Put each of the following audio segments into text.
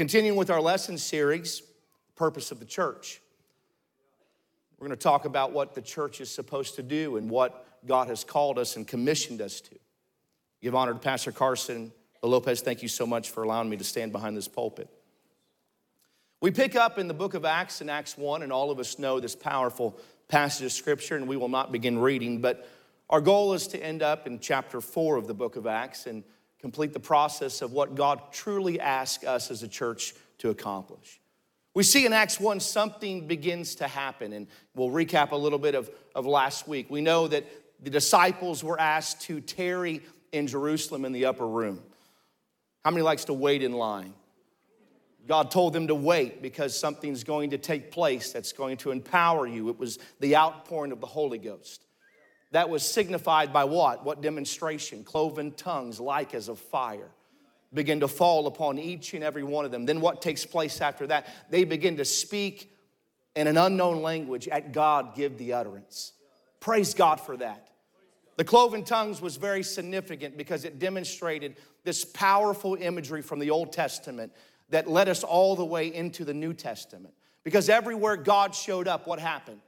Continuing with our lesson series, Purpose of the Church. We're going to talk about what the church is supposed to do and what God has called us and commissioned us to. Give honor to Pastor Carson Lopez. Thank you so much for allowing me to stand behind this pulpit. We pick up in the book of Acts in Acts 1, and all of us know this powerful passage of scripture, and we will not begin reading, but our goal is to end up in chapter 4 of the book of Acts. And complete the process of what God truly asks us as a church to accomplish. We see in Acts 1 something begins to happen, and we'll recap a little bit of, of last week. We know that the disciples were asked to tarry in Jerusalem in the upper room. How many likes to wait in line? God told them to wait because something's going to take place that's going to empower you. It was the outpouring of the Holy Ghost that was signified by what? What demonstration? Cloven tongues, like as of fire, begin to fall upon each and every one of them. Then what takes place after that? They begin to speak in an unknown language at God give the utterance. Praise God for that. The cloven tongues was very significant because it demonstrated this powerful imagery from the Old Testament that led us all the way into the New Testament. Because everywhere God showed up, what happened?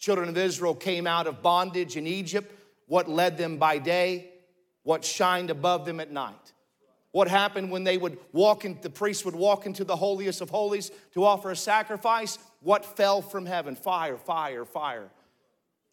Children of Israel came out of bondage in Egypt, what led them by day, what shined above them at night. What happened when they would walk in, the priest would walk into the holiest of holies to offer a sacrifice? What fell from heaven? Fire, fire, fire.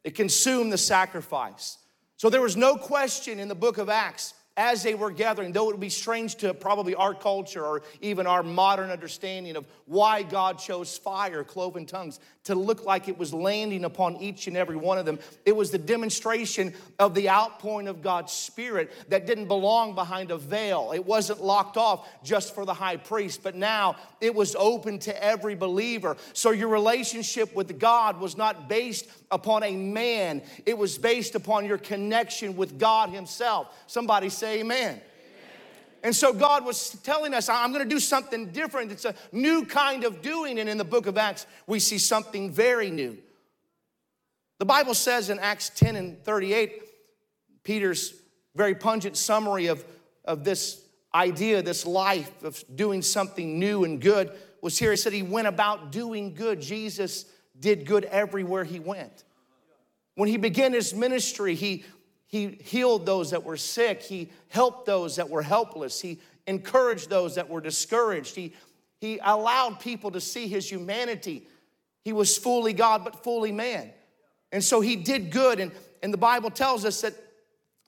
It consumed the sacrifice. So there was no question in the book of Acts as they were gathering, though it would be strange to probably our culture or even our modern understanding of why God chose fire, cloven tongues, to look like it was landing upon each and every one of them. It was the demonstration of the outpouring of God's Spirit that didn't belong behind a veil. It wasn't locked off just for the high priest, but now it was open to every believer. So your relationship with God was not based upon a man, it was based upon your connection with God Himself. Somebody say, Amen. And so God was telling us, I'm going to do something different. It's a new kind of doing. And in the book of Acts, we see something very new. The Bible says in Acts 10 and 38, Peter's very pungent summary of, of this idea, this life of doing something new and good was here. He said he went about doing good. Jesus did good everywhere he went. When he began his ministry, he, he healed those that were sick, he helped those that were helpless, he encouraged those that were discouraged, he, he allowed people to see his humanity. He was fully God, but fully man. And so he did good. And, and the Bible tells us that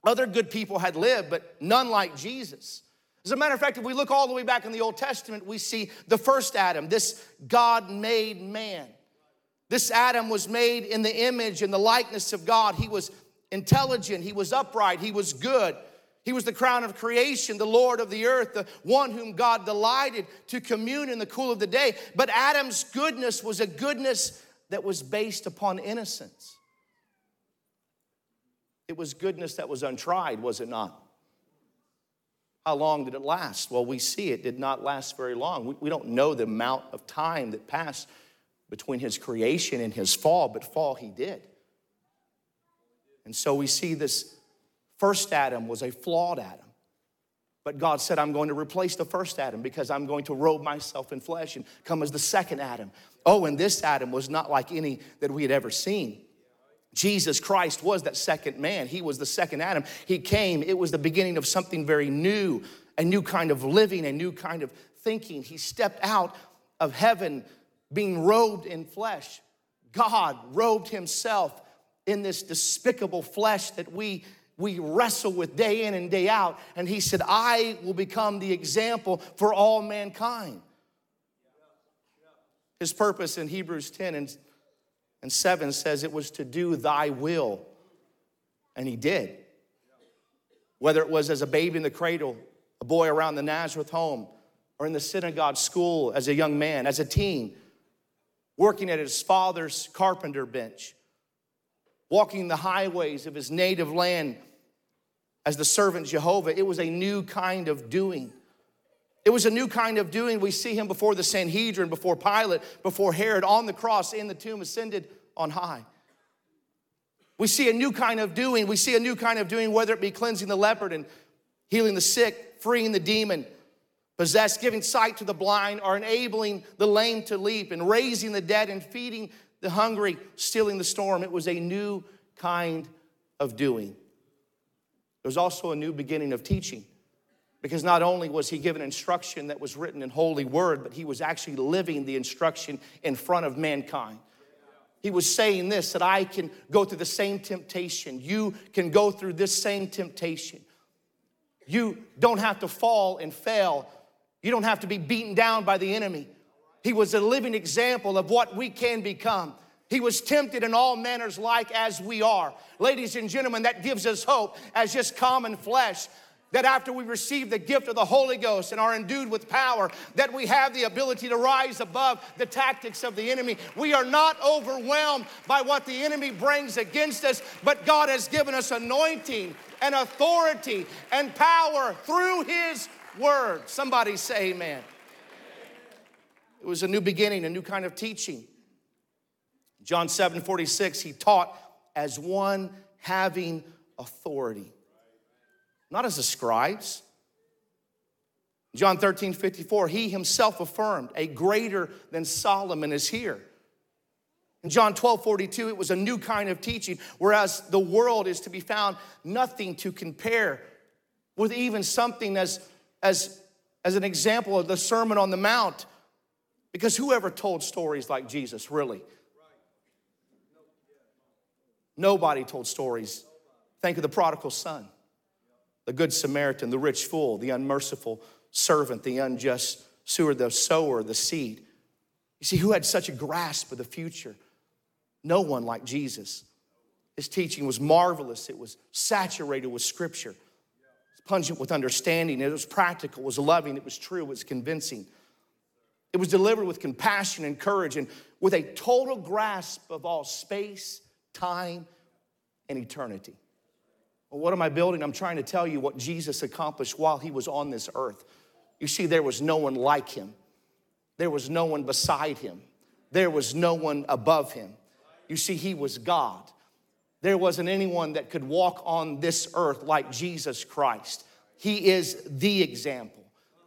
other good people had lived, but none like Jesus. As a matter of fact, if we look all the way back in the Old Testament, we see the first Adam, this God made man. This Adam was made in the image and the likeness of God. He was intelligent, he was upright, he was good. He was the crown of creation, the Lord of the earth, the one whom God delighted to commune in the cool of the day. But Adam's goodness was a goodness that was based upon innocence. It was goodness that was untried, was it not? How long did it last? Well, we see it did not last very long. We, we don't know the amount of time that passed between his creation and his fall, but fall he did. And so we see this first Adam was a flawed Adam. But God said, I'm going to replace the first Adam because I'm going to robe myself in flesh and come as the second Adam. Oh, and this Adam was not like any that we had ever seen. Jesus Christ was that second man. He was the second Adam. He came, it was the beginning of something very new, a new kind of living, a new kind of thinking. He stepped out of heaven being robed in flesh. God robed himself in this despicable flesh that we we wrestle with day in and day out. And he said, I will become the example for all mankind. His purpose in Hebrews 10 and, and 7 says it was to do thy will. And he did. Whether it was as a baby in the cradle, a boy around the Nazareth home, or in the synagogue school as a young man, as a teen, working at his father's carpenter bench, walking the highways of his native land as the servant Jehovah. It was a new kind of doing. It was a new kind of doing. We see him before the Sanhedrin, before Pilate, before Herod, on the cross, in the tomb, ascended on high. We see a new kind of doing. We see a new kind of doing, whether it be cleansing the leopard and healing the sick, freeing the demon, possessed, giving sight to the blind, or enabling the lame to leap, and raising the dead, and feeding the hungry, stilling the storm. It was a new kind of doing. There was also a new beginning of teaching. Because not only was he given instruction that was written in holy word, but he was actually living the instruction in front of mankind. He was saying this that I can go through the same temptation. You can go through this same temptation. You don't have to fall and fail. You don't have to be beaten down by the enemy. He was a living example of what we can become. He was tempted in all manners like as we are. Ladies and gentlemen, that gives us hope as just common flesh that after we receive the gift of the Holy Ghost and are endued with power, that we have the ability to rise above the tactics of the enemy. We are not overwhelmed by what the enemy brings against us, but God has given us anointing and authority and power through His Word. Somebody say amen. It was a new beginning, a new kind of teaching. John 7 46, he taught as one having authority not as the scribes. John 13, 54, he himself affirmed, a greater than Solomon is here. In John 12, 42, it was a new kind of teaching, whereas the world is to be found nothing to compare with even something as, as, as an example of the Sermon on the Mount. Because whoever told stories like Jesus, really? Nobody told stories. Think of the prodigal son the good Samaritan, the rich fool, the unmerciful servant, the unjust steward, the sower, the seed. You see, who had such a grasp of the future? No one like Jesus. His teaching was marvelous, it was saturated with scripture, it was pungent with understanding, it was practical, it was loving, it was true, it was convincing. It was delivered with compassion and courage and with a total grasp of all space, time, and eternity. Well, what am I building? I'm trying to tell you what Jesus accomplished while he was on this earth. You see, there was no one like him, there was no one beside him, there was no one above him. You see, he was God. There wasn't anyone that could walk on this earth like Jesus Christ. He is the example.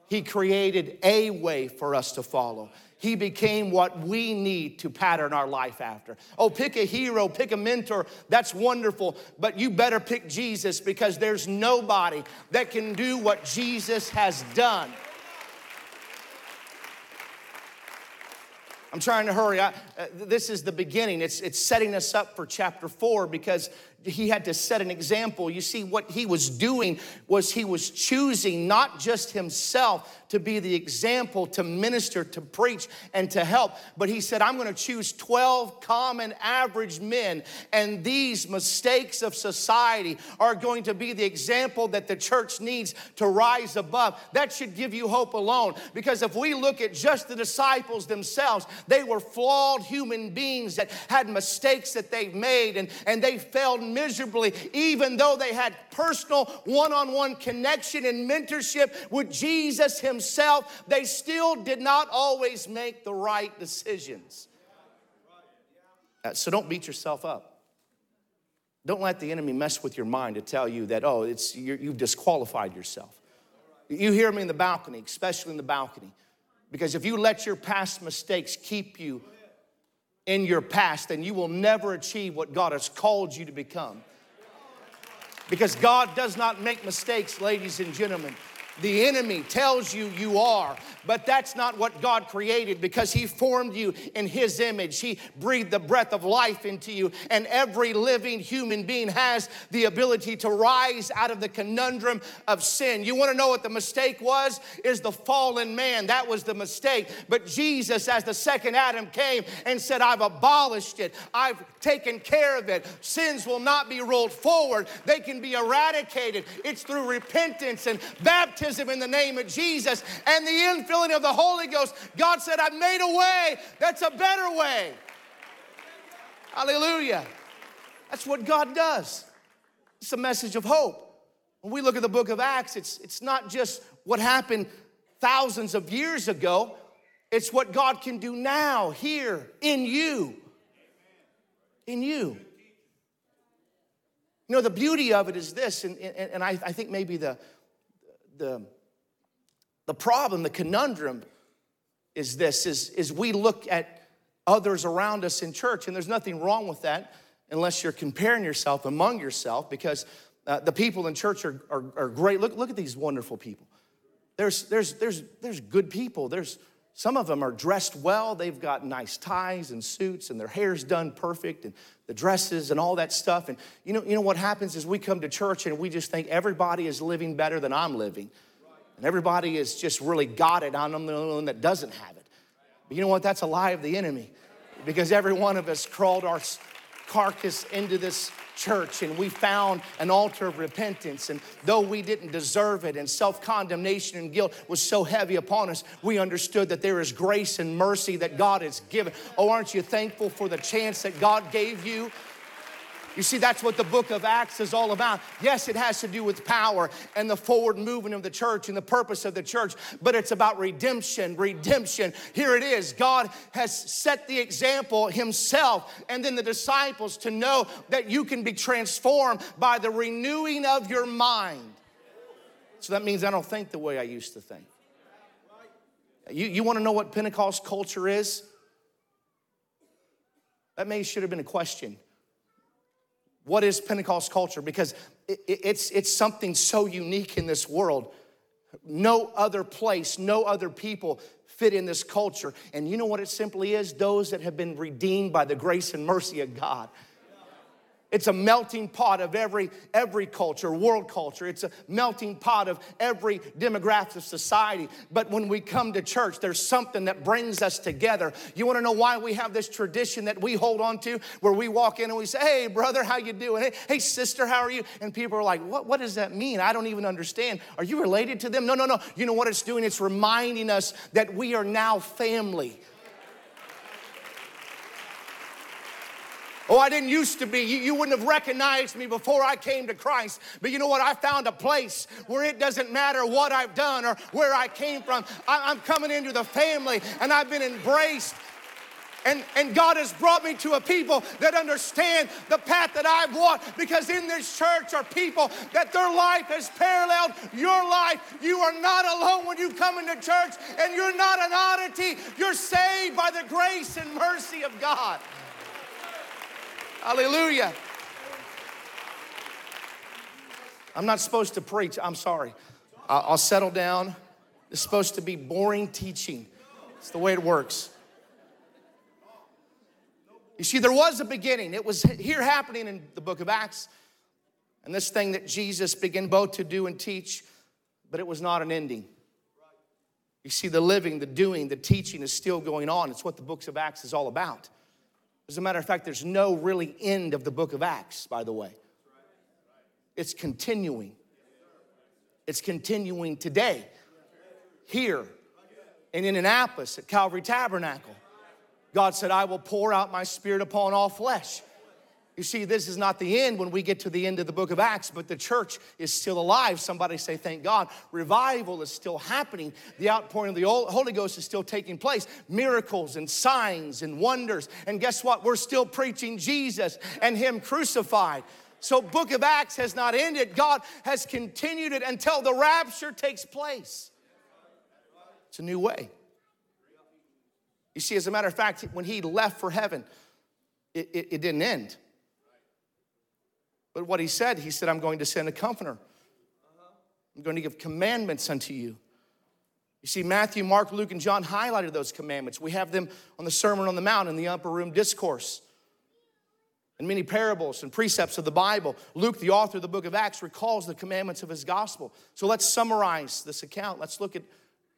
He created a way for us to follow. He became what we need to pattern our life after. Oh, pick a hero, pick a mentor. That's wonderful. But you better pick Jesus because there's nobody that can do what Jesus has done. I'm trying to hurry. I, uh, this is the beginning. It's, it's setting us up for chapter four because he had to set an example. You see, what he was doing was he was choosing not just himself to be the example, to minister, to preach, and to help, but he said, I'm going to choose 12 common average men, and these mistakes of society are going to be the example that the church needs to rise above. That should give you hope alone, because if we look at just the disciples themselves, they were flawed human beings that had mistakes that they made, and, and they failed miserably, even though they had personal one on one connection and mentorship with Jesus Himself, they still did not always make the right decisions. Uh, so don't beat yourself up. Don't let the enemy mess with your mind to tell you that, oh, it's, you've disqualified yourself. You hear me in the balcony, especially in the balcony. Because if you let your past mistakes keep you in your past, then you will never achieve what God has called you to become. Because God does not make mistakes, ladies and gentlemen. The enemy tells you you are, but that's not what God created because He formed you in His image. He breathed the breath of life into you, and every living human being has the ability to rise out of the conundrum of sin. You want to know what the mistake was? Is the fallen man. That was the mistake. But Jesus, as the second Adam, came and said, I've abolished it, I've taken care of it. Sins will not be rolled forward, they can be eradicated. It's through repentance and baptism baptism in the name of Jesus and the infilling of the Holy Ghost, God said, I've made a way that's a better way. Hallelujah. That's what God does. It's a message of hope. When we look at the book of Acts, it's, it's not just what happened thousands of years ago, it's what God can do now, here, in you. In you. You know, the beauty of it is this, and, and, and I, I think maybe the, the, the problem, the conundrum is this, is, is we look at others around us in church, and there's nothing wrong with that unless you're comparing yourself among yourself because uh, the people in church are, are, are, great. Look, look at these wonderful people. There's, there's, there's, there's good people. There's, some of them are dressed well. They've got nice ties and suits and their hair's done perfect and the dresses and all that stuff. And you know, you know what happens is we come to church and we just think everybody is living better than I'm living. And everybody is just really got it. I'm the only one that doesn't have it. But you know what? That's a lie of the enemy. Because every one of us crawled our carcass into this church and we found an altar of repentance. And though we didn't deserve it and self condemnation and guilt was so heavy upon us, we understood that there is grace and mercy that God has given. Oh, aren't you thankful for the chance that God gave you? You see, that's what the book of Acts is all about. Yes, it has to do with power and the forward movement of the church and the purpose of the church, but it's about redemption. Redemption. Here it is. God has set the example himself and then the disciples to know that you can be transformed by the renewing of your mind. So that means I don't think the way I used to think. You, you want to know what Pentecost culture is? That may should have been a question. What is Pentecost culture? Because it's, it's something so unique in this world. No other place, no other people fit in this culture. And you know what it simply is? Those that have been redeemed by the grace and mercy of God. It's a melting pot of every, every culture, world culture. It's a melting pot of every demographic of society. But when we come to church, there's something that brings us together. You want to know why we have this tradition that we hold on to where we walk in and we say, hey, brother, how you doing? Hey, hey sister, how are you? And people are like, what, what does that mean? I don't even understand. Are you related to them? No, no, no. You know what it's doing? It's reminding us that we are now family. Oh, I didn't used to be. You, you, wouldn't have recognized me before I came to Christ. But you know what? I found a place where it doesn't matter what I've done or where I came from. I, I'm coming into the family and I've been embraced and, and God has brought me to a people that understand the path that I've walked because in this church are people that their life has paralleled your life. You are not alone when you come into church and you're not an oddity. You're saved by the grace and mercy of God. Hallelujah. I'm not supposed to preach. I'm sorry. I'll settle down. It's supposed to be boring teaching. It's the way it works. You see, there was a beginning. It was here happening in the book of Acts. And this thing that Jesus began both to do and teach, but it was not an ending. You see, the living, the doing, the teaching is still going on. It's what the books of Acts is all about. As a matter of fact, there's no really end of the book of Acts, by the way. It's continuing. It's continuing today, here and in Indianapolis at Calvary Tabernacle. God said, I will pour out my spirit upon all flesh. You see, this is not the end when we get to the end of the book of Acts, but the church is still alive. Somebody say, Thank God. Revival is still happening. The outpouring of the Holy Ghost is still taking place. Miracles and signs and wonders. And guess what? We're still preaching Jesus and Him crucified. So, book of Acts has not ended. God has continued it until the rapture takes place. It's a new way. You see, as a matter of fact, when He left for heaven, it, it, it didn't end. But what he said, he said, I'm going to send a comforter. I'm going to give commandments unto you. You see, Matthew, Mark, Luke, and John highlighted those commandments. We have them on the Sermon on the Mount in the upper room discourse. And many parables and precepts of the Bible. Luke, the author of the book of Acts, recalls the commandments of his gospel. So let's summarize this account. Let's look at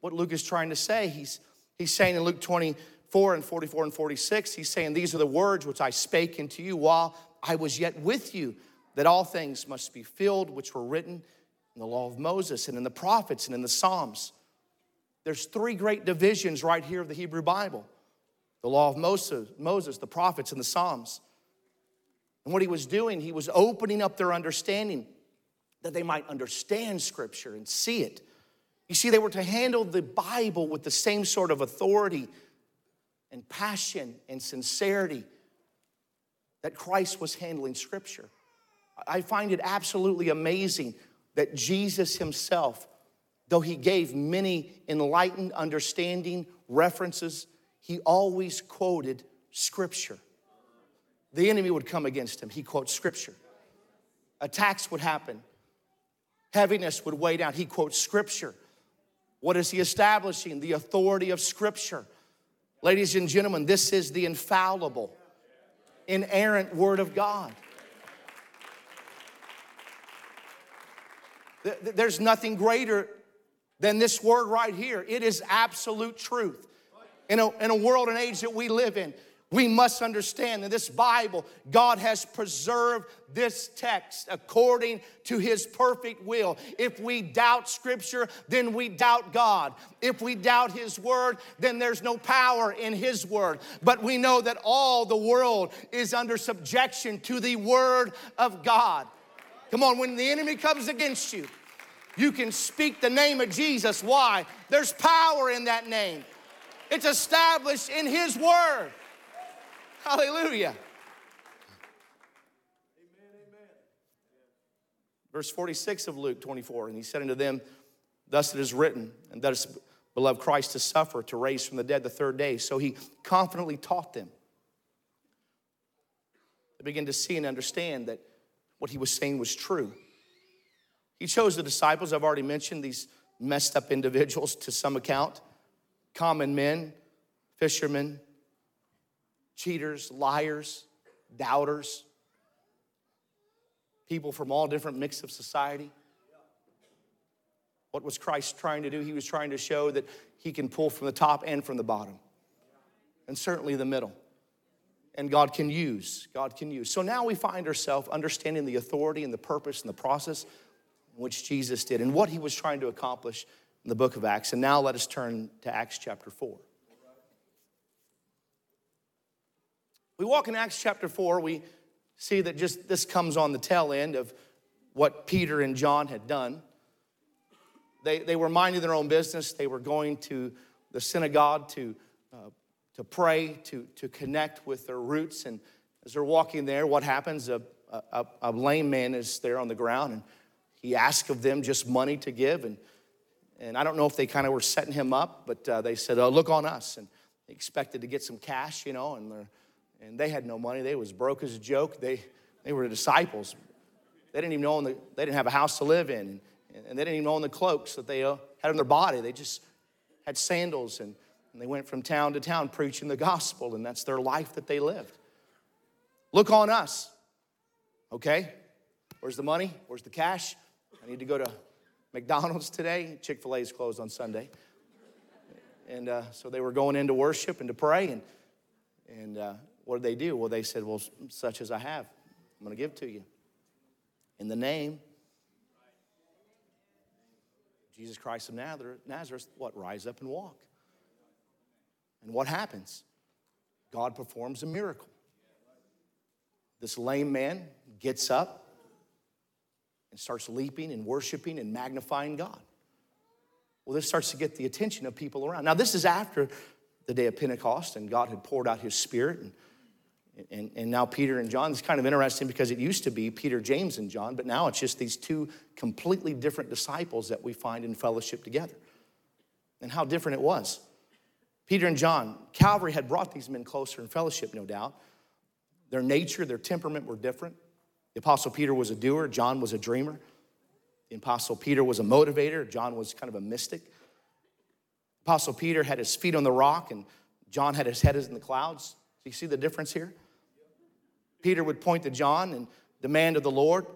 what Luke is trying to say. He's, he's saying in Luke 24 and 44 and 46, he's saying, These are the words which I spake unto you while I was yet with you that all things must be filled which were written in the law of Moses and in the prophets and in the Psalms. There's three great divisions right here of the Hebrew Bible the law of Moses, Moses, the prophets, and the Psalms. And what he was doing, he was opening up their understanding that they might understand Scripture and see it. You see, they were to handle the Bible with the same sort of authority and passion and sincerity that Christ was handling Scripture. I find it absolutely amazing that Jesus himself, though he gave many enlightened understanding references, he always quoted Scripture. The enemy would come against him, he quotes Scripture. Attacks would happen, heaviness would weigh down, he quotes Scripture. What is he establishing? The authority of Scripture. Ladies and gentlemen, this is the infallible, inerrant Word of God. There's nothing greater than this word right here. It is absolute truth. In a, in a world and age that we live in, we must understand that this Bible, God has preserved this text according to His perfect will. If we doubt Scripture, then we doubt God. If we doubt His Word, then there's no power in His Word. But we know that all the world is under subjection to the Word of God. Come on, when the enemy comes against you, you can speak the name of Jesus. Why? There's power in that name. It's established in His Word. Hallelujah. Amen, amen. Verse 46 of Luke 24, and he said unto them, Thus it is written, and thus beloved Christ to suffer, to raise from the dead the third day. So he confidently taught them. They begin to see and understand that what he was saying was true. He chose the disciples, I've already mentioned, these messed up individuals to some account, common men, fishermen, cheaters, liars, doubters, people from all different mix of society. What was Christ trying to do? He was trying to show that he can pull from the top and from the bottom, and certainly the middle and God can use. God can use. So now we find ourselves understanding the authority and the purpose and the process which Jesus did and what he was trying to accomplish in the book of Acts. And now let us turn to Acts chapter 4. We walk in Acts chapter 4, we see that just this comes on the tail end of what Peter and John had done. They, they were minding their own business, they were going to the synagogue to uh, to pray, to, to connect with their roots. And as they're walking there, what happens? A, a, a lame man is there on the ground and he asks of them just money to give. And, and I don't know if they kind of were setting him up, but uh, they said, oh, look on us. And they expected to get some cash, you know, and, and they had no money. They was broke as a joke. They, they were disciples. They didn't even know the, they didn't have a house to live in. And, and they didn't even own the cloaks that they uh, had on their body. They just had sandals and and they went from town to town preaching the gospel, and that's their life that they lived. Look on us. Okay? Where's the money? Where's the cash? I need to go to McDonald's today. Chick fil A is closed on Sunday. And uh, so they were going into worship and to pray. And, and uh, what did they do? Well, they said, Well, such as I have, I'm going to give to you. In the name Jesus Christ of Nazareth, what? Rise up and walk. And what happens? God performs a miracle. This lame man gets up and starts leaping and worshiping and magnifying God. Well, this starts to get the attention of people around. Now, this is after the day of Pentecost, and God had poured out his spirit. And, and, and now Peter and John. It's kind of interesting because it used to be Peter, James, and John, but now it's just these two completely different disciples that we find in fellowship together. And how different it was. Peter and John, Calvary had brought these men closer in fellowship, no doubt. Their nature, their temperament were different. The Apostle Peter was a doer, John was a dreamer. The Apostle Peter was a motivator, John was kind of a mystic. Apostle Peter had his feet on the rock, and John had his head in the clouds. Do you see the difference here? Peter would point to John and demand of the Lord,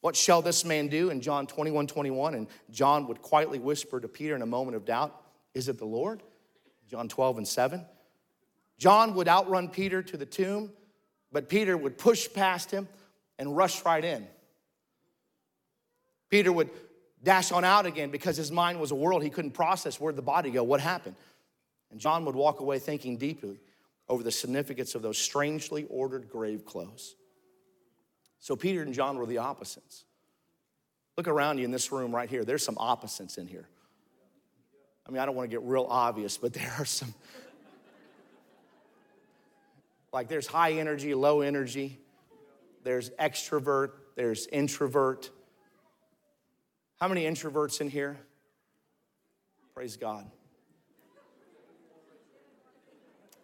What shall this man do? In John 21 21, and John would quietly whisper to Peter in a moment of doubt, Is it the Lord? John 12 and 7. John would outrun Peter to the tomb, but Peter would push past him and rush right in. Peter would dash on out again because his mind was a world he couldn't process. Where'd the body go? What happened? And John would walk away thinking deeply over the significance of those strangely ordered grave clothes. So Peter and John were the opposites. Look around you in this room right here. There's some opposites in here. I mean, I don't want to get real obvious, but there are some. like there's high energy, low energy, there's extrovert, there's introvert. How many introverts in here? Praise God.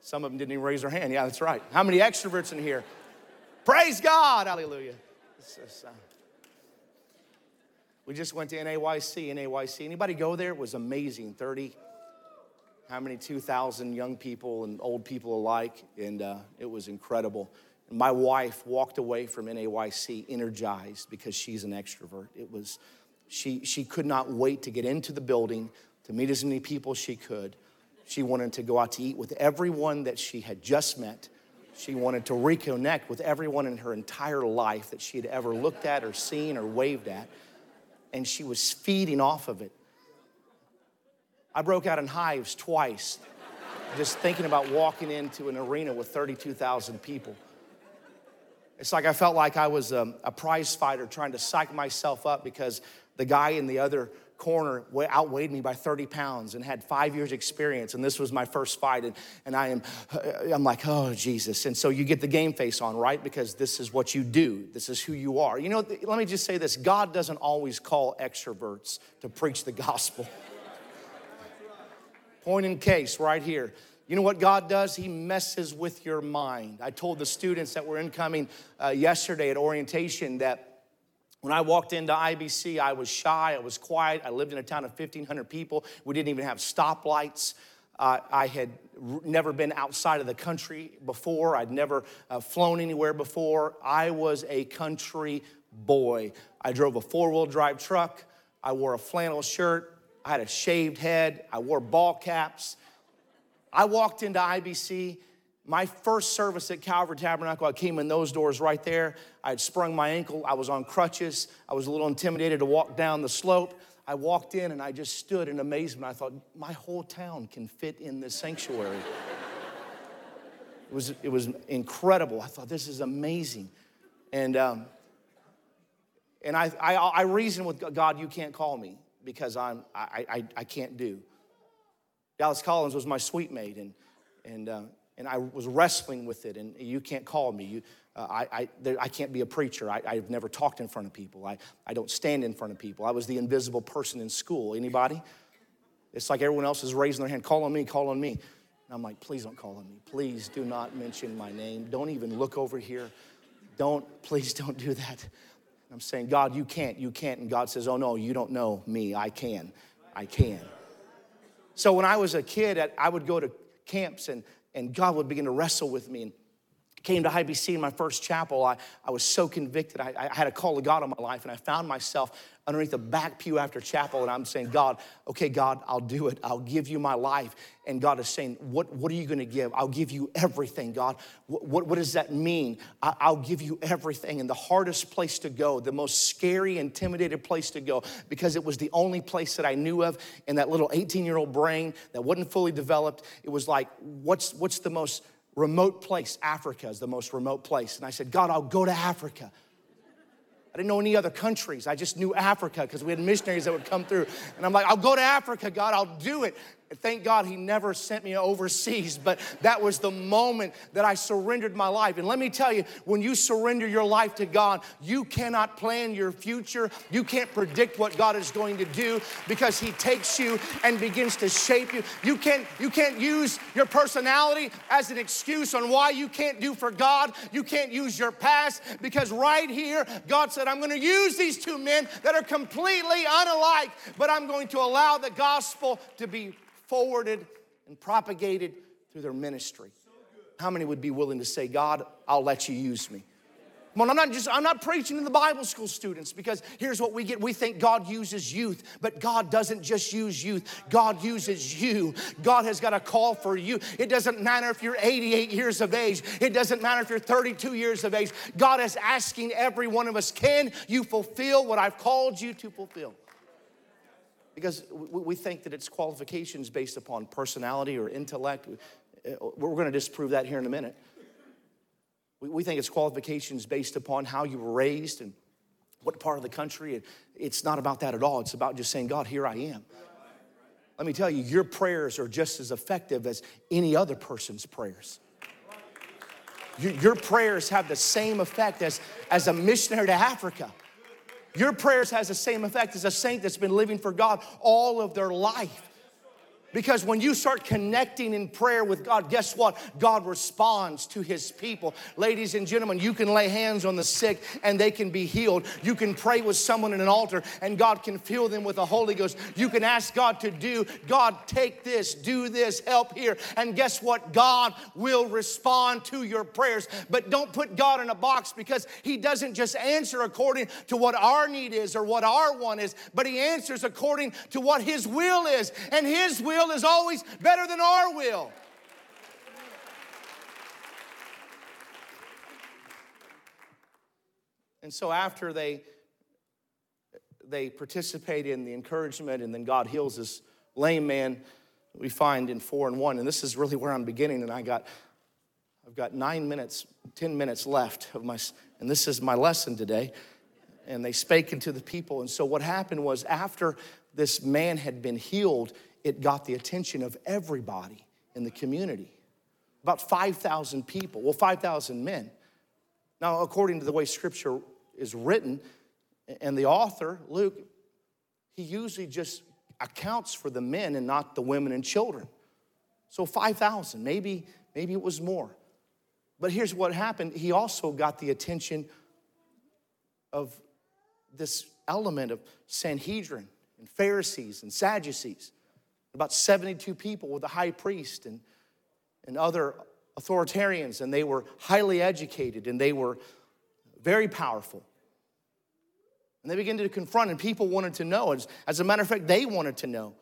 Some of them didn't even raise their hand. Yeah, that's right. How many extroverts in here? Praise God. Hallelujah. We just went to NAYC. NAYC. Anybody go there? It was amazing. 30, how many? 2,000 young people and old people alike. And uh, it was incredible. And my wife walked away from NAYC energized because she's an extrovert. It was, she, she could not wait to get into the building to meet as many people as she could she wanted to go out to eat with everyone that she had just met. She wanted to reconnect with everyone in her entire life that she had ever looked at or seen or waved at. And she was feeding off of it. I broke out in hives twice, just thinking about walking into an arena with 32,000 people. It's like I felt like I was a, um, a prize fighter trying to psych myself up because the guy in the other corner outweighed me by 30 pounds and had five years experience and this was my first fight and, and i am i'm like oh jesus. And so you get the game face on right? Because this is what you do. This is who you are. You know let me just say this. God doesn't always call extroverts to preach the gospel. Point in case right here. You know what God does? He messes with your mind. I told the students that were incoming uh, yesterday at orientation that when I walked into IBC, I was shy, I was quiet. I lived in a town of 1,500 people. We didn't even have stoplights. Uh, I had r- never been outside of the country before. I'd never uh, flown anywhere before. I was a country boy. I drove a four wheel drive truck. I wore a flannel shirt. I had a shaved head. I wore ball caps. I walked into IBC my first service at Calvary Tabernacle, I came in those doors right there. I had sprung my ankle. I was on crutches. I was a little intimidated to walk down the slope. I walked in and I just stood in amazement. I thought, my whole town can fit in this sanctuary. it, was, it was incredible. I thought, this is amazing. And, um, and I, I, I reasoned with God, you can't call me because I'm, I, I, I can't do. Dallas Collins was my suite mate, and, and uh, and I was wrestling with it. And you can't call me. You, uh, I, I, there, I, can't be a preacher. I, have never talked in front of people. I, I don't stand in front of people. I was the invisible person in school. Anybody? It's like everyone else is raising their hand, call on me, call on me. And I'm like, please don't call on me. Please do not mention my name. Don't even look over here. Don't, please don't do that. I'm saying, God, you can't, you can't. And God says, oh no, you don't know me. I can. I can. So when I was a kid, I would go to camps and and God would begin to wrestle with me. And came to IBC in my first chapel, I, I was so convicted. I, I had a call of God on my life, and I found myself underneath the back pew after chapel, and I'm saying, God, okay, God, I'll do it. I'll give you my life. And God is saying, What, what are you gonna give? I'll give you everything, God. What, what, what does that mean? I, I'll give you everything. And the hardest place to go, the most scary, intimidated place to go, because it was the only place that I knew of in that little 18 year old brain that wasn't fully developed. It was like, What's, what's the most remote place. Africa is the most remote place. And I said, God, I'll go to Africa. I didn't know any other countries. I just knew Africa because we had missionaries that would come through. And I'm like, I'll go to Africa, God, I'll do it. Thank God he never sent me overseas, but that was the moment that I surrendered my life. And let me tell you, when you surrender your life to God, you cannot plan your future. You can't predict what God is going to do because he takes you and begins to shape you. You can't, you can't use your personality as an excuse on why you can't do for God. You can't use your past because right here, God said, I'm going to use these two men that are completely unalike, but I'm going to allow the gospel to be forwarded and propagated through their ministry. How many would be willing to say, God, I'll let you use me? Come on, I'm not just, I'm not preaching to the Bible school students because here's what we get. We think God uses youth, but God doesn't just use youth. God uses you. God has got a call for you. It doesn't matter if you're 88 years of age. It doesn't matter if you're 32 years of age. God is asking every one of us, can you fulfill what I've called you to fulfill? Because we think that it's qualifications based upon personality or intellect. Uh, we're going to disprove that here in a minute. We think it's qualifications based upon how you were raised and what part of the country. It's not about that at all. It's about just saying, God, here I am. Let me tell you, your prayers are just as effective as any other person's prayers. Your prayers have the same effect as, as a missionary to Africa. Your prayers has the same effect as a saint that's been living for God all of their life. Because when you start connecting in prayer with God, guess what? God responds to his people. Ladies and gentlemen, you can lay hands on the sick and they can be healed. You can pray with someone in an altar and God can fill them with the Holy Ghost. You can ask God to do, God, take this, do this, help here. And guess what? God will respond to your prayers. But don't put God in a box because he doesn't just answer according to what our need is or what our want is, but he answers according to what his will is. And his will will is always better than our will. And so after they they participate in the encouragement and then God heals this lame man we find in 4 and 1 and this is really where I'm beginning and I got I've got 9 minutes 10 minutes left of my and this is my lesson today and they spake into the people and so what happened was after this man had been healed it got the attention of everybody in the community. About 5,000 people, well, 5,000 men. Now, according to the way scripture is written, and the author, Luke, he usually just accounts for the men and not the women and children. So 5,000, maybe, maybe it was more. But here's what happened he also got the attention of this element of Sanhedrin and Pharisees and Sadducees about 72 people with the high priest and, and other authoritarians, and they were highly educated and they were very powerful. And they began to confront, and people wanted to know. As, as a matter of fact, they wanted to know.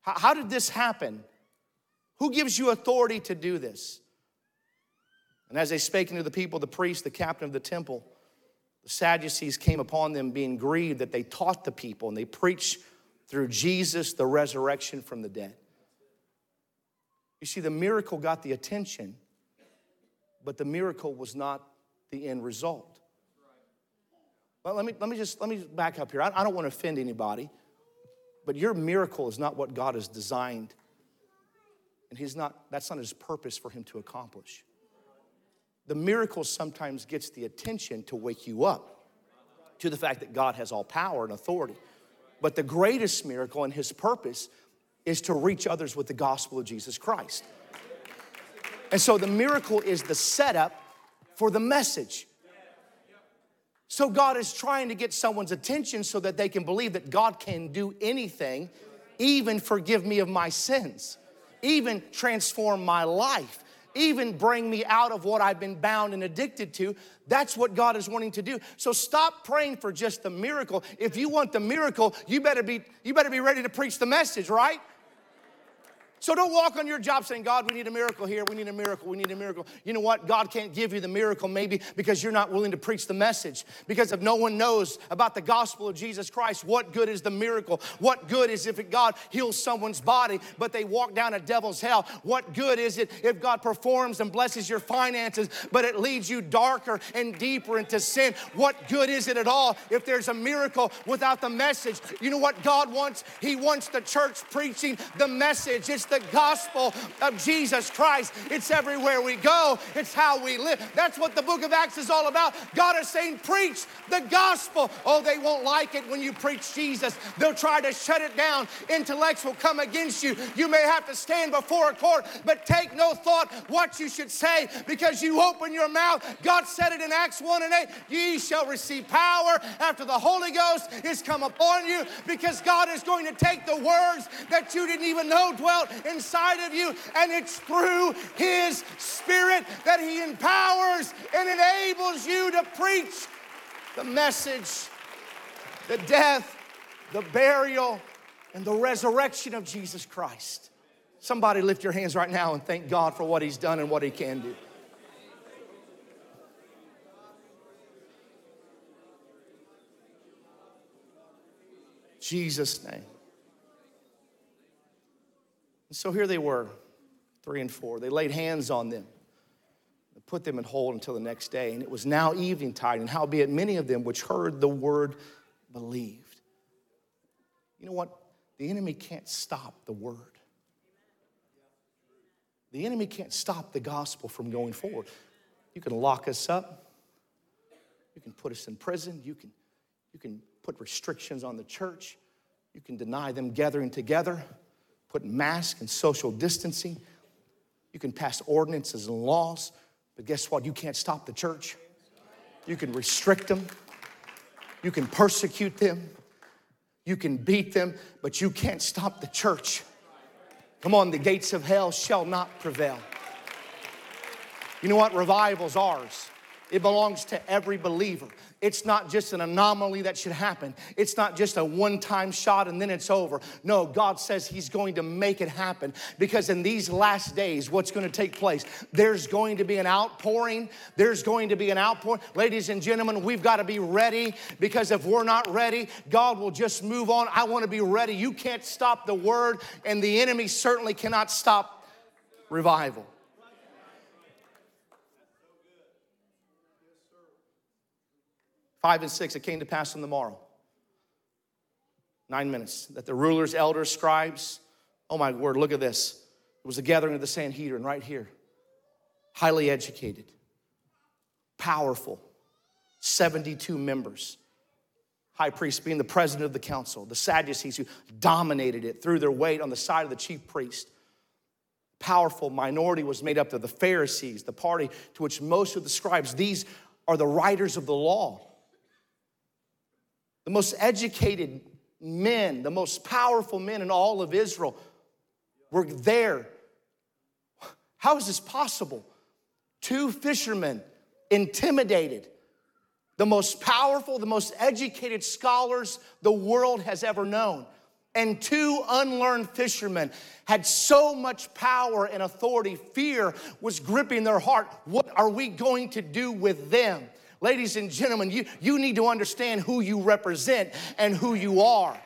How, how did this happen? Who gives you authority to do this? And as they spake unto the people, the priest, the captain of the temple, the Sadducees came upon them, being grieved that they taught the people and they preached through Jesus, the resurrection from the dead. You see, the miracle got the attention, but the miracle was not the end result. Well, let me, let me just let me back up here. I, I don't want to offend anybody, but your miracle is not what God has designed. And he's not, that's not his purpose for him to accomplish. The miracle sometimes gets the attention to wake you up to the fact that God has all power and authority. But the greatest miracle and his purpose is to reach others with the gospel of Jesus Christ. And so the miracle is the setup for the message. So God is trying to get someone's attention so that they can believe that God can do anything, even forgive me of my sins, even transform my life even bring me out of what I've been bound and addicted to. That's what God is wanting to do. So stop praying for just the miracle. If you want the miracle, you better be you better be ready to preach the message, right? So don't walk on your job saying, God, we need a miracle here, we need a miracle, we need a miracle. You know what? God can't give you the miracle maybe because you're not willing to preach the message. Because if no one knows about the gospel of Jesus Christ, what good is the miracle? What good is if God heals someone's body, but they walk down a devil's hell? What good is it if God performs and blesses your finances, but it leads you darker and deeper into sin? What good is it at all if there's a miracle without the message? You know what God wants? He wants the church preaching the message. It's the gospel of Jesus Christ. It's everywhere we go, it's how we live. That's what the book of Acts is all about. God is saying, preach the gospel. Oh, they won't like it when you preach Jesus. They'll try to shut it down. Intellects will come against you. You may have to stand before a court, but take no thought what you should say because you open your mouth. God said it in Acts 1 and 8 Ye shall receive power after the Holy Ghost is come upon you because God is going to take the words that you didn't even know dwelt inside of you, and it's through His Spirit that He empowers and enables you to preach the message, the death, the burial, and the resurrection of Jesus Christ. Somebody lift your hands right now and thank God for what He's done and what He can do. Jesus' name. And so here they were, three and four. They laid hands on them, put them in hold until the next day. And it was now evening tide, and howbeit many of them which heard the word believed. You know what? The enemy can't stop the word. The enemy can't stop the gospel from going forward. You can lock us up. You can put us in prison. You can, you can put restrictions on the church. You can deny them gathering together, put masks and social distancing. You can pass ordinances and laws, but guess what? You can't stop the church. You can restrict them. You can persecute them. You can beat them, but you can't stop the church. Come on, the gates of hell shall not prevail. You know what? Revival's ours. It belongs to every believer. It's not just an anomaly that should happen. It's not just a one time shot and then it's over. No, God says He's going to make it happen because in these last days, what's going to take place? There's going to be an outpouring. There's going to be an outpouring. Ladies and gentlemen, we've got to be ready because if we're not ready, God will just move on. I want to be ready. You can't stop the word, and the enemy certainly cannot stop revival. Five and six, it came to pass on the morrow. Nine minutes. That the rulers, elders, scribes, oh my word, look at this. It was a gathering of the Sanhedrin right here. Highly educated, powerful, 72 members. High priest being the president of the council, the Sadducees who dominated it, threw their weight on the side of the chief priest. Powerful minority was made up of the Pharisees, the party to which most of the scribes, these are the writers of the law the most educated men, the most powerful men in all of Israel were there. How is this possible? Two fishermen intimidated the most powerful, the most educated scholars the world has ever known. And two unlearned fishermen had so much power and authority, fear was gripping their heart. What are we going to do with them? Ladies and gentlemen, you, you need to understand who you represent and who you are.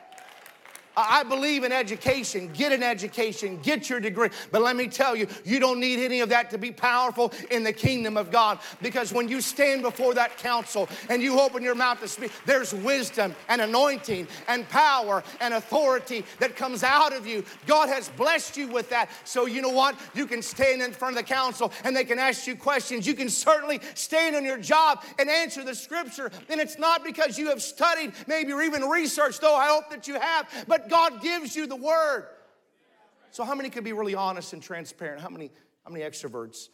I believe in education. Get an education, get your degree. But let me tell you, you don't need any of that to be powerful in the kingdom of God. Because when you stand before that council and you open your mouth to speak, there's wisdom and anointing and power and authority that comes out of you. God has blessed you with that. So you know what? You can stand in front of the council and they can ask you questions. You can certainly stand on your job and answer the scripture. And it's not because you have studied, maybe or even researched, though I hope that you have, but God gives you the word. So, how many can be really honest and transparent? How many, how many extroverts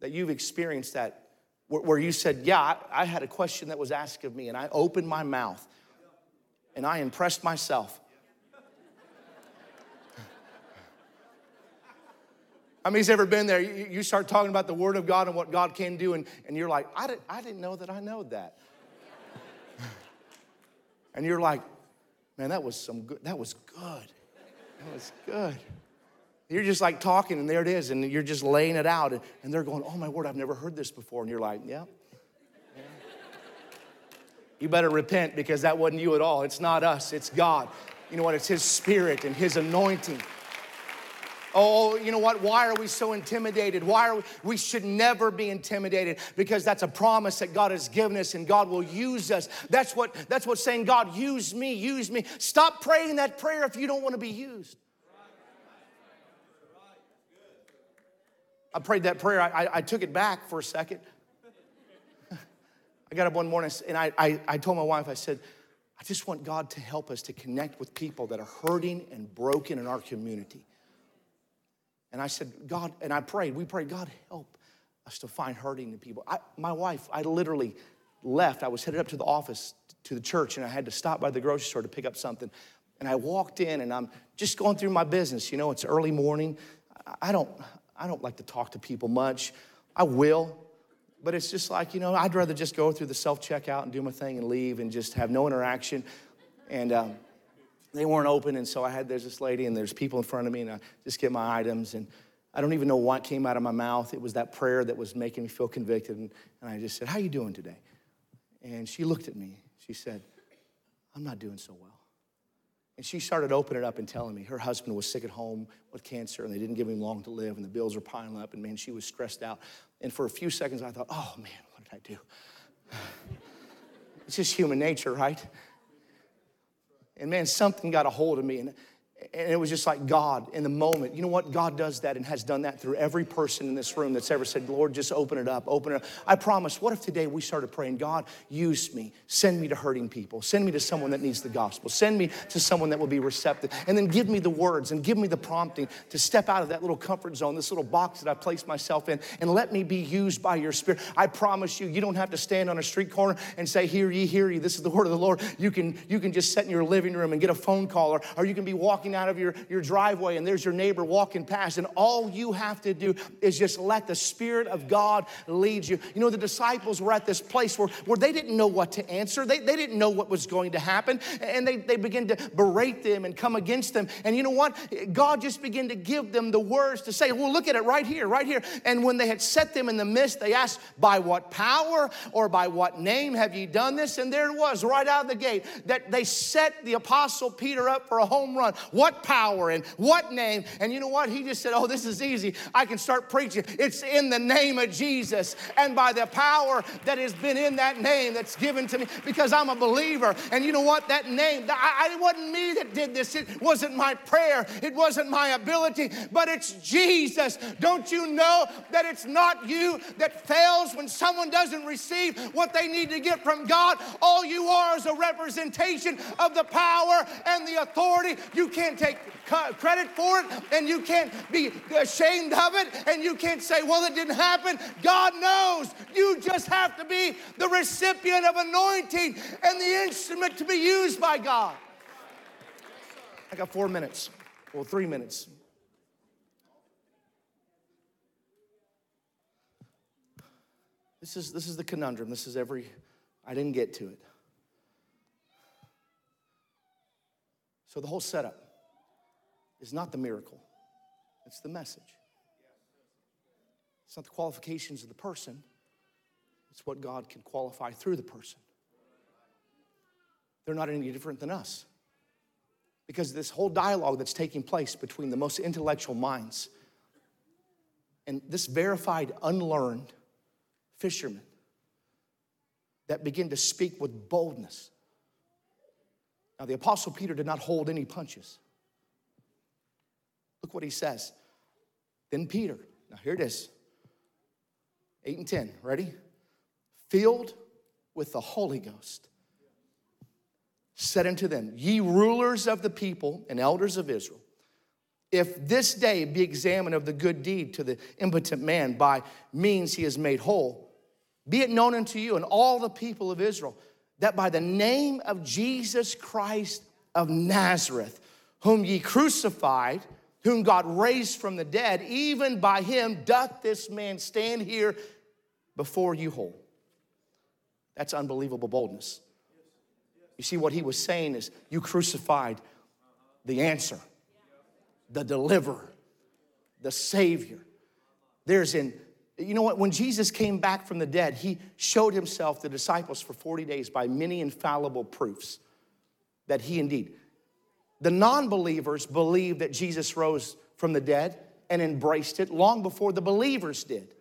that you've experienced that where, you said, Yeah, I, I had a question that was asked of me, and I opened my mouth and I impressed myself. I mean, he's ever been there? You, you, start talking about the Word of God and what God can do, and, and you're like, I, did, I didn't know that I know that. and you're like, Man, that was some good, that was good. That was good. You're just like talking, and there it is, and you're just laying it out, and, they're going, Oh my word, I've never heard this before. And you're like, yeah. You better repent because that wasn't you at all. It's not us, it's God. You know what? It's His Spirit and His anointing. Oh, you know what? Why are we so intimidated? Why are we? We should never be intimidated because that's a promise that God has given us and God will use us. That's what that's what saying, God, use me, use me. Stop praying that prayer if you don't want to be used. I prayed that prayer. I, I, I took it back for a second. I got up one morning and I, I, I told my wife, I said, I just want God to help us to connect with people that are hurting and broken in our community. And I said, God, and I prayed, we prayed, God, help us to find hurting people. I, my wife, I literally left. I was headed up to the office, to the church, and I had to stop by the grocery store to pick up something. And I walked in and I'm just going through my business. You know, it's early morning. I don't, I don't like to talk to people much. I will, but it's just like, you know, I'd rather just go through the self checkout and do my thing and leave and just have no interaction. And um, they weren't open, and so I had there's this lady, and there's people in front of me, and I just get my items, and I don't even know what came out of my mouth. It was that prayer that was making me feel convicted, and, and I just said, "How you doing today?" And she looked at me. She said, "I'm not doing so well." And she started opening up and telling me her husband was sick at home with cancer and they didn't give him long to live and the bills were piling up and man, she was stressed out. And for a few seconds, I thought, oh man, what did I do? It's just human nature, right? And man, something got a hold of me. And and it was just like God in the moment. You know what? God does that and has done that through every person in this room that's ever said, Lord, just open it up, open it up. I promise, what if today we started praying, God, use me, send me to hurting people, send me to someone that needs the gospel, send me to someone that will be receptive, and then give me the words and give me the prompting to step out of that little comfort zone, this little box that I placed myself in, and let me be used by your spirit. I promise you, you don't have to stand on a street corner and say, Hear ye, hear ye, this is the word of the Lord. You can, you can just sit in your living room and get a phone call, or, or you can be walking out of your, your driveway and there's your neighbor walking past, and all you have to do is just let the Spirit of God lead you. You know, the disciples were at this place where, where they didn't know what to answer, they, they didn't know what was going to happen, and they, they began to berate them and come against them. And you know what? God just began to give them the words to say, Well, look at it right here, right here. And when they had set them in the midst, they asked, By what power or by what name have ye done this? And there it was, right out of the gate, that they set the apostle Peter up for a home run. What power? and what name. And you know what? He just said, Oh, this is easy. I can start preaching. It's in the name of Jesus and by the power that has been in that name that's given to me because I'm a believer. And you know what? That name, I, it wasn't me that did this. It wasn't my prayer. It wasn't my ability, but it's Jesus. Don't you know that it's not you that fails when someone doesn't receive what they need to get from God? All you are is a representation of the power and the authority. You can't take credit for it and you can't be ashamed of it and you can't say, well, it didn't happen. God knows. You just have to be the recipient of anointing and the instrument to be used by God. I got four minutes, well, three minutes. This is, this is the conundrum. This is every, I didn't get to it. So the whole setup is not the miracle, it's the message. It's not the qualifications of the person, it's what God can qualify through the person. They're not any different than us. Because this whole dialogue that's taking place between the most intellectual minds and this verified, unlearned fisherman that begin to speak with boldness. Now, the Apostle Peter did not hold any punches. Look what he says. Then Peter, now here it is 8 and 10, ready? Filled with the Holy Ghost, said unto them, Ye rulers of the people and elders of Israel, if this day be examined of the good deed to the impotent man by means he is made whole, be it known unto you and all the people of Israel that by the name of Jesus Christ of Nazareth, whom ye crucified, whom God raised from the dead, even by him doth this man stand here before you whole. That's unbelievable boldness. You see, what he was saying is, You crucified the answer, the deliverer, the Savior. There's in, you know what? When Jesus came back from the dead, he showed himself the disciples for 40 days by many infallible proofs that he indeed the non believers believed that Jesus rose from the dead and embraced it long before the believers did.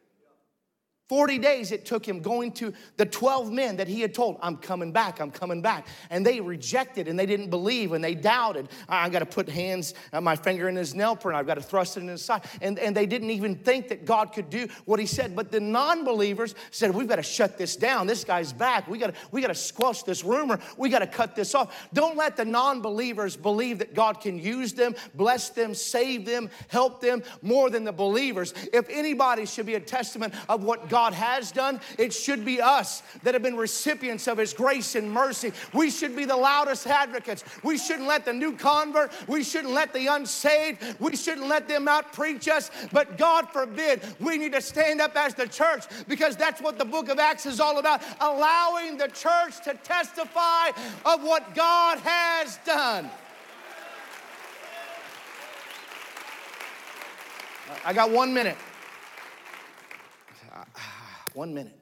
40 days it took him going to the 12 men that he had told, I'm coming back, I'm coming back. And they rejected and they didn't believe and they doubted. I've got to put hands, uh, my finger in his nail print, I've got to thrust it in his side. And, and they didn't even think that God could do what he said. But the non believers said, We've got to shut this down. This guy's back. We got to, we got to squash this rumor. We got to cut this off. Don't let the non believers believe that God can use them, bless them, save them, help them more than the believers. If anybody should be a testament of what God God has done, it should be us that have been recipients of His grace and mercy. We should be the loudest advocates. We shouldn't let the new convert, we shouldn't let the unsaved, we shouldn't let them out preach us. But God forbid, we need to stand up as the church because that's what the book of Acts is all about allowing the church to testify of what God has done. I got one minute. One minute.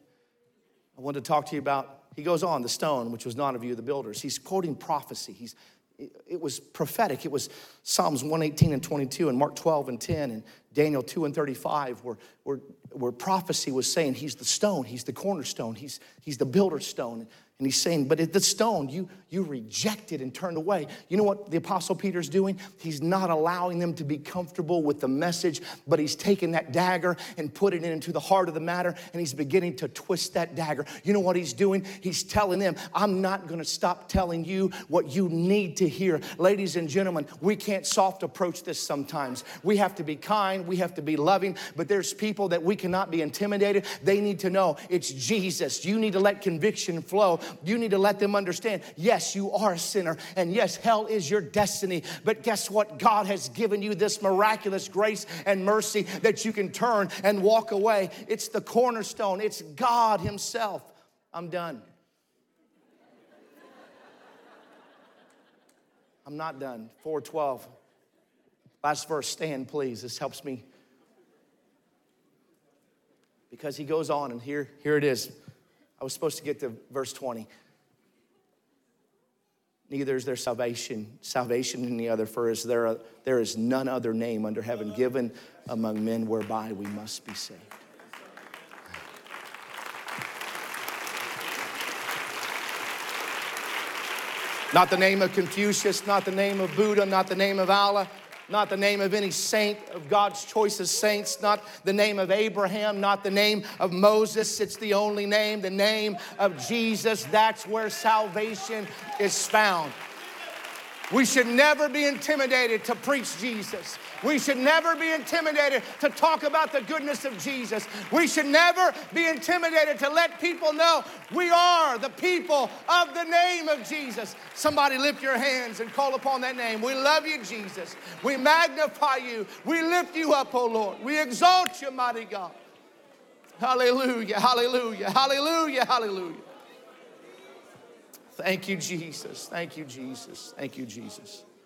I want to talk to you about, he goes on, the stone, which was not of you, the builders. He's quoting prophecy. He's it was prophetic. It was Psalms 118 and 22 and Mark 12 and 10 and Daniel 2 and 35 where, where, where prophecy was saying he's the stone, he's the cornerstone, he's, he's the builder's stone. And he's saying, but at the stone, you, you rejected and turned away. You know what the Apostle Peter's doing? He's not allowing them to be comfortable with the message, but he's taking that dagger and putting it into the heart of the matter, and he's beginning to twist that dagger. You know what he's doing? He's telling them, I'm not gonna stop telling you what you need to hear. Ladies and gentlemen, we can't soft approach this sometimes. We have to be kind, we have to be loving, but there's people that we cannot be intimidated. They need to know it's Jesus. You need to let conviction flow you need to let them understand yes, you are a sinner, and yes, hell is your destiny. But guess what? God has given you this miraculous grace and mercy that you can turn and walk away. It's the cornerstone, it's God Himself. I'm done. I'm not done. 412. Last verse, stand, please. This helps me. Because he goes on, and here, here it is. I was supposed to get to verse 20. Neither is there salvation, salvation in the other, for is there, a, there is none other name under heaven given among men whereby we must be saved. Not the name of Confucius, not the name of Buddha, not the name of Allah, not the name of any saint of God's choicest saints, not the name of Abraham, not the name of Moses. It's the only name, the name of Jesus. That's where salvation is found. We should never be intimidated to preach Jesus. We should never be intimidated to talk about the goodness of Jesus. We should never be intimidated to let people know we are the people of the name of Jesus. Somebody lift your hands and call upon that name. We love you, Jesus. We magnify you. We lift you up, oh Lord. We exalt you, mighty God. Hallelujah, hallelujah, hallelujah, hallelujah. Thank you, Jesus. Thank you, Jesus. Thank you, Jesus.